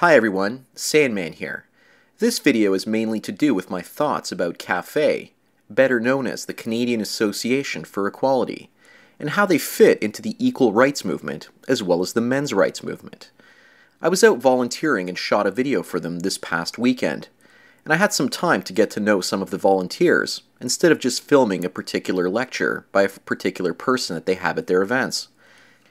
Hi everyone, Sandman here. This video is mainly to do with my thoughts about CAFE, better known as the Canadian Association for Equality, and how they fit into the equal rights movement as well as the men's rights movement. I was out volunteering and shot a video for them this past weekend, and I had some time to get to know some of the volunteers instead of just filming a particular lecture by a particular person that they have at their events.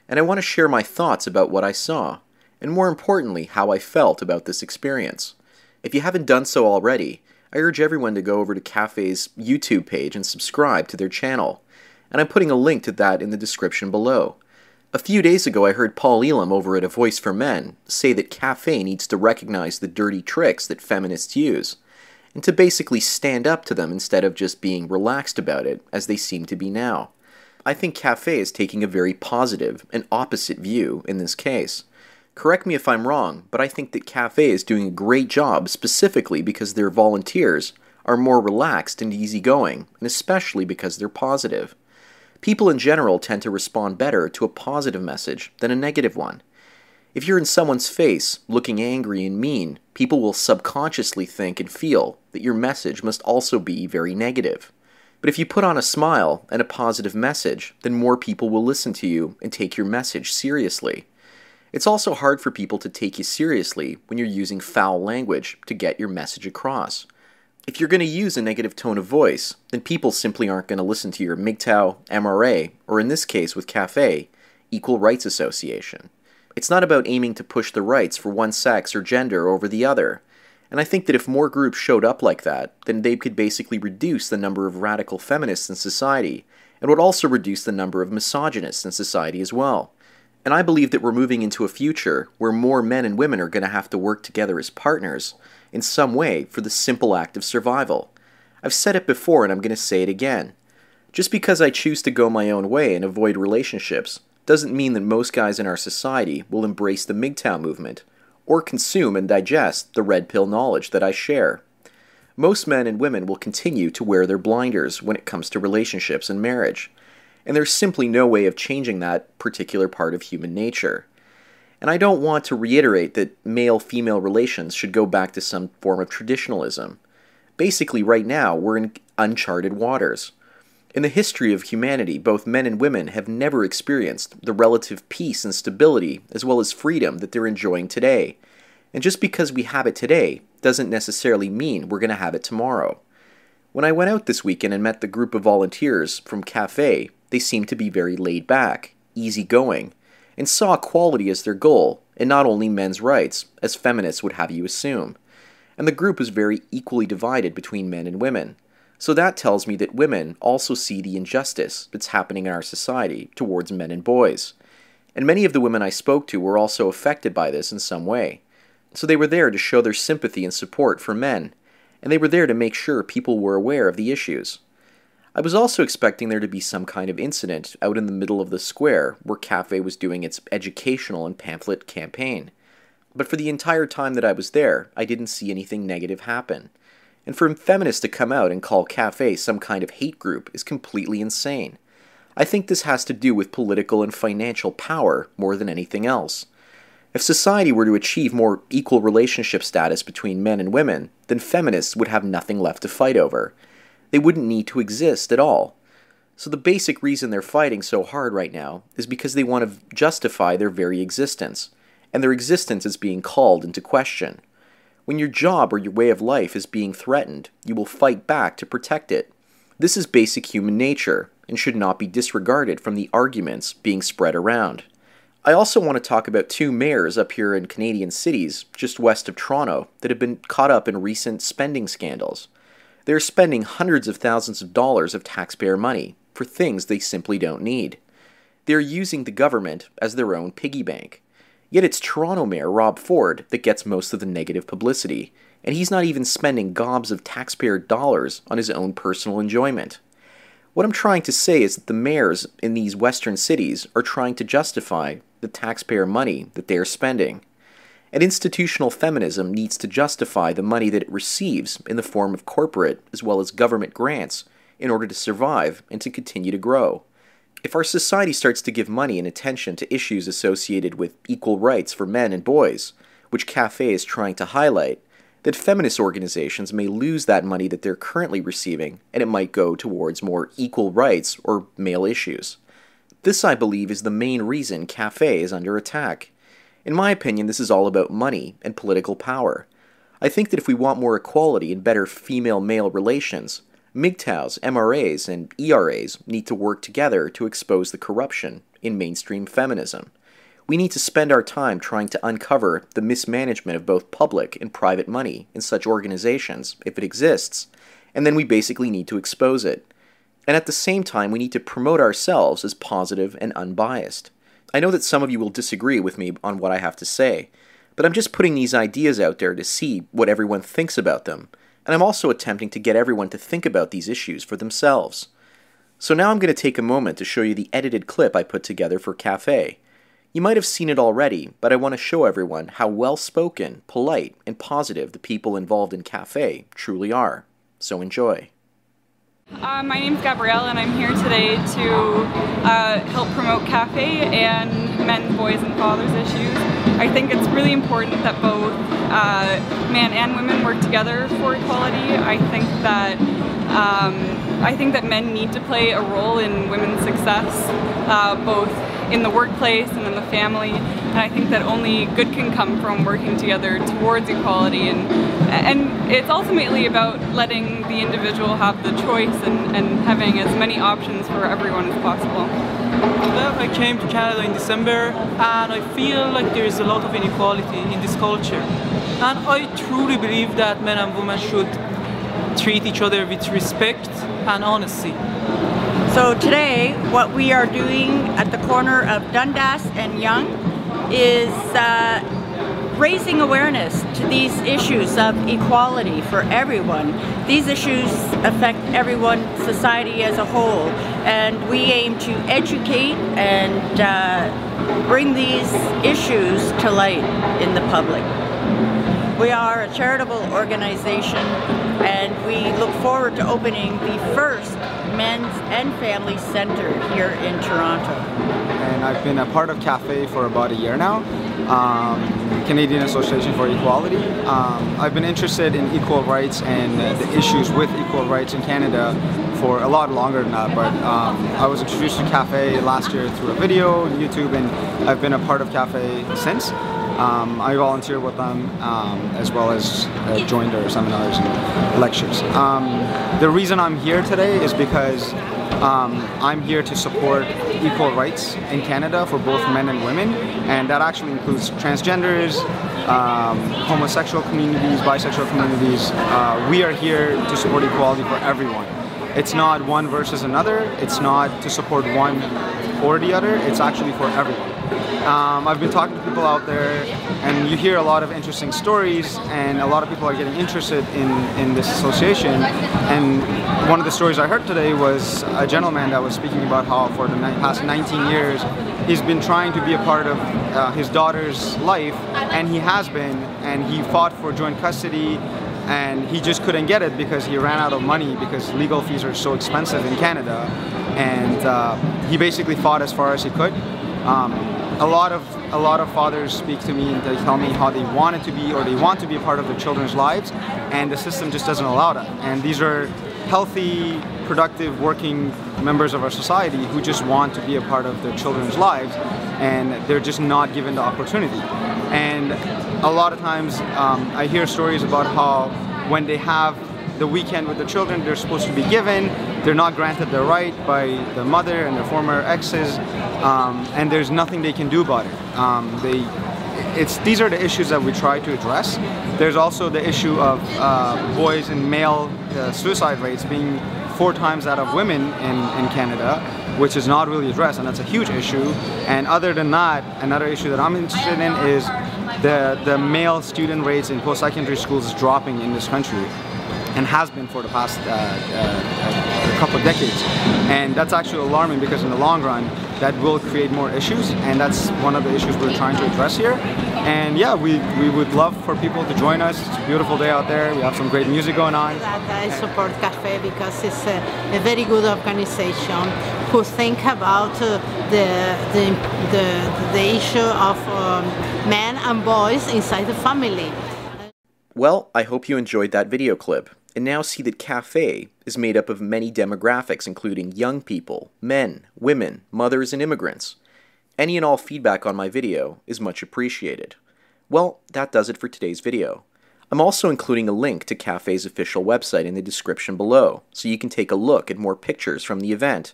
And I want to share my thoughts about what I saw and more importantly, how I felt about this experience. If you haven't done so already, I urge everyone to go over to CAFE's YouTube page and subscribe to their channel, and I'm putting a link to that in the description below. A few days ago, I heard Paul Elam over at A Voice for Men say that CAFE needs to recognize the dirty tricks that feminists use, and to basically stand up to them instead of just being relaxed about it, as they seem to be now. I think CAFE is taking a very positive and opposite view in this case. Correct me if I'm wrong, but I think that CAFE is doing a great job specifically because their volunteers are more relaxed and easygoing, and especially because they're positive. People in general tend to respond better to a positive message than a negative one. If you're in someone's face, looking angry and mean, people will subconsciously think and feel that your message must also be very negative. But if you put on a smile and a positive message, then more people will listen to you and take your message seriously. It's also hard for people to take you seriously when you're using foul language to get your message across. If you're going to use a negative tone of voice, then people simply aren't going to listen to your MGTOW, MRA, or in this case with CAFE, Equal Rights Association. It's not about aiming to push the rights for one sex or gender over the other. And I think that if more groups showed up like that, then they could basically reduce the number of radical feminists in society, and would also reduce the number of misogynists in society as well. And I believe that we're moving into a future where more men and women are going to have to work together as partners in some way for the simple act of survival. I've said it before and I'm going to say it again. Just because I choose to go my own way and avoid relationships doesn't mean that most guys in our society will embrace the MGTOW movement or consume and digest the red pill knowledge that I share. Most men and women will continue to wear their blinders when it comes to relationships and marriage and there's simply no way of changing that particular part of human nature. And I don't want to reiterate that male female relations should go back to some form of traditionalism. Basically, right now, we're in uncharted waters. In the history of humanity, both men and women have never experienced the relative peace and stability, as well as freedom, that they're enjoying today. And just because we have it today doesn't necessarily mean we're going to have it tomorrow. When I went out this weekend and met the group of volunteers from CAFE, they seemed to be very laid back, easygoing, and saw equality as their goal, and not only men's rights, as feminists would have you assume. And the group was very equally divided between men and women. So that tells me that women also see the injustice that's happening in our society towards men and boys. And many of the women I spoke to were also affected by this in some way. So they were there to show their sympathy and support for men, and they were there to make sure people were aware of the issues. I was also expecting there to be some kind of incident out in the middle of the square where CAFE was doing its educational and pamphlet campaign. But for the entire time that I was there, I didn't see anything negative happen. And for feminists to come out and call CAFE some kind of hate group is completely insane. I think this has to do with political and financial power more than anything else. If society were to achieve more equal relationship status between men and women, then feminists would have nothing left to fight over they wouldn't need to exist at all. So the basic reason they're fighting so hard right now is because they want to justify their very existence, and their existence is being called into question. When your job or your way of life is being threatened, you will fight back to protect it. This is basic human nature and should not be disregarded from the arguments being spread around. I also want to talk about two mayors up here in Canadian cities just west of Toronto that have been caught up in recent spending scandals. They're spending hundreds of thousands of dollars of taxpayer money for things they simply don't need. They're using the government as their own piggy bank. Yet it's Toronto Mayor Rob Ford that gets most of the negative publicity, and he's not even spending gobs of taxpayer dollars on his own personal enjoyment. What I'm trying to say is that the mayors in these western cities are trying to justify the taxpayer money that they are spending and institutional feminism needs to justify the money that it receives in the form of corporate as well as government grants in order to survive and to continue to grow. If our society starts to give money and attention to issues associated with equal rights for men and boys, which CAFE is trying to highlight, that feminist organizations may lose that money that they're currently receiving and it might go towards more equal rights or male issues. This, I believe, is the main reason CAFE is under attack. In my opinion, this is all about money and political power. I think that if we want more equality and better female male relations, MGTOWs, MRAs, and ERAs need to work together to expose the corruption in mainstream feminism. We need to spend our time trying to uncover the mismanagement of both public and private money in such organizations, if it exists, and then we basically need to expose it. And at the same time, we need to promote ourselves as positive and unbiased. I know that some of you will disagree with me on what I have to say, but I'm just putting these ideas out there to see what everyone thinks about them, and I'm also attempting to get everyone to think about these issues for themselves. So now I'm going to take a moment to show you the edited clip I put together for Cafe. You might have seen it already, but I want to show everyone how well spoken, polite, and positive the people involved in Cafe truly are. So enjoy. Uh, my name is Gabrielle and I'm here today to uh, help promote CAFE and men, boys and fathers issues. I think it's really important that both uh, men and women work together for equality. I think that um, I think that men need to play a role in women's success, uh, both in the workplace and in the family. And I think that only good can come from working together towards equality. And, and it's ultimately about letting the individual have the choice and, and having as many options for everyone as possible. Well, I came to Canada in December and I feel like there is a lot of inequality in this culture. And I truly believe that men and women should treat each other with respect and honesty. So today, what we are doing at the corner of Dundas and Yonge is uh, raising awareness to these issues of equality for everyone. These issues affect everyone, society as a whole, and we aim to educate and uh, bring these issues to light in the public. We are a charitable organization and we look forward to opening the first men's and family center here in Toronto. And I've been a part of CAFE for about a year now, um, Canadian Association for Equality. Um, I've been interested in equal rights and the issues with equal rights in Canada for a lot longer than that, but um, I was introduced to CAFE last year through a video on YouTube and I've been a part of CAFE since. Um, I volunteer with them um, as well as uh, joined their seminars and lectures. Um, the reason I'm here today is because um, I'm here to support equal rights in Canada for both men and women, and that actually includes transgenders, um, homosexual communities, bisexual communities. Uh, we are here to support equality for everyone. It's not one versus another. It's not to support one or the other. It's actually for everyone. Um, I've been talking to people out there, and you hear a lot of interesting stories, and a lot of people are getting interested in, in this association. And one of the stories I heard today was a gentleman that was speaking about how for the past 19 years he's been trying to be a part of uh, his daughter's life, and he has been, and he fought for joint custody and he just couldn't get it because he ran out of money because legal fees are so expensive in Canada. And uh, he basically fought as far as he could. Um, a lot of a lot of fathers speak to me and they tell me how they wanted to be or they want to be a part of their children's lives. And the system just doesn't allow that. And these are healthy productive working members of our society who just want to be a part of their children's lives. And they're just not given the opportunity and a lot of times um, I hear stories about how when they have the weekend with the children they're supposed to be given. They're not granted their right by the mother and their former exes, um, and there's nothing they can do about it. Um, they, it's these are the issues that we try to address. There's also the issue of uh, boys and male uh, suicide rates being four times that of women in, in Canada, which is not really addressed, and that's a huge issue. And other than that, another issue that I'm interested in is the, the male student rates in post-secondary schools is dropping in this country and has been for the past uh, uh, couple of decades. And that's actually alarming because in the long run, that will create more issues, and that's one of the issues we're trying to address here. And yeah, we, we would love for people to join us. It's a beautiful day out there. We have some great music going on. I support Cafe because it's a, a very good organization who think about uh, the, the, the, the issue of um, men and boys inside the family. Well, I hope you enjoyed that video clip, and now see that CAFE is made up of many demographics, including young people, men, women, mothers, and immigrants. Any and all feedback on my video is much appreciated. Well, that does it for today's video. I'm also including a link to CAFE's official website in the description below, so you can take a look at more pictures from the event,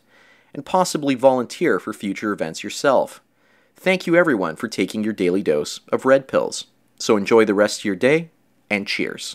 and possibly volunteer for future events yourself. Thank you everyone for taking your daily dose of red pills. So enjoy the rest of your day, and cheers.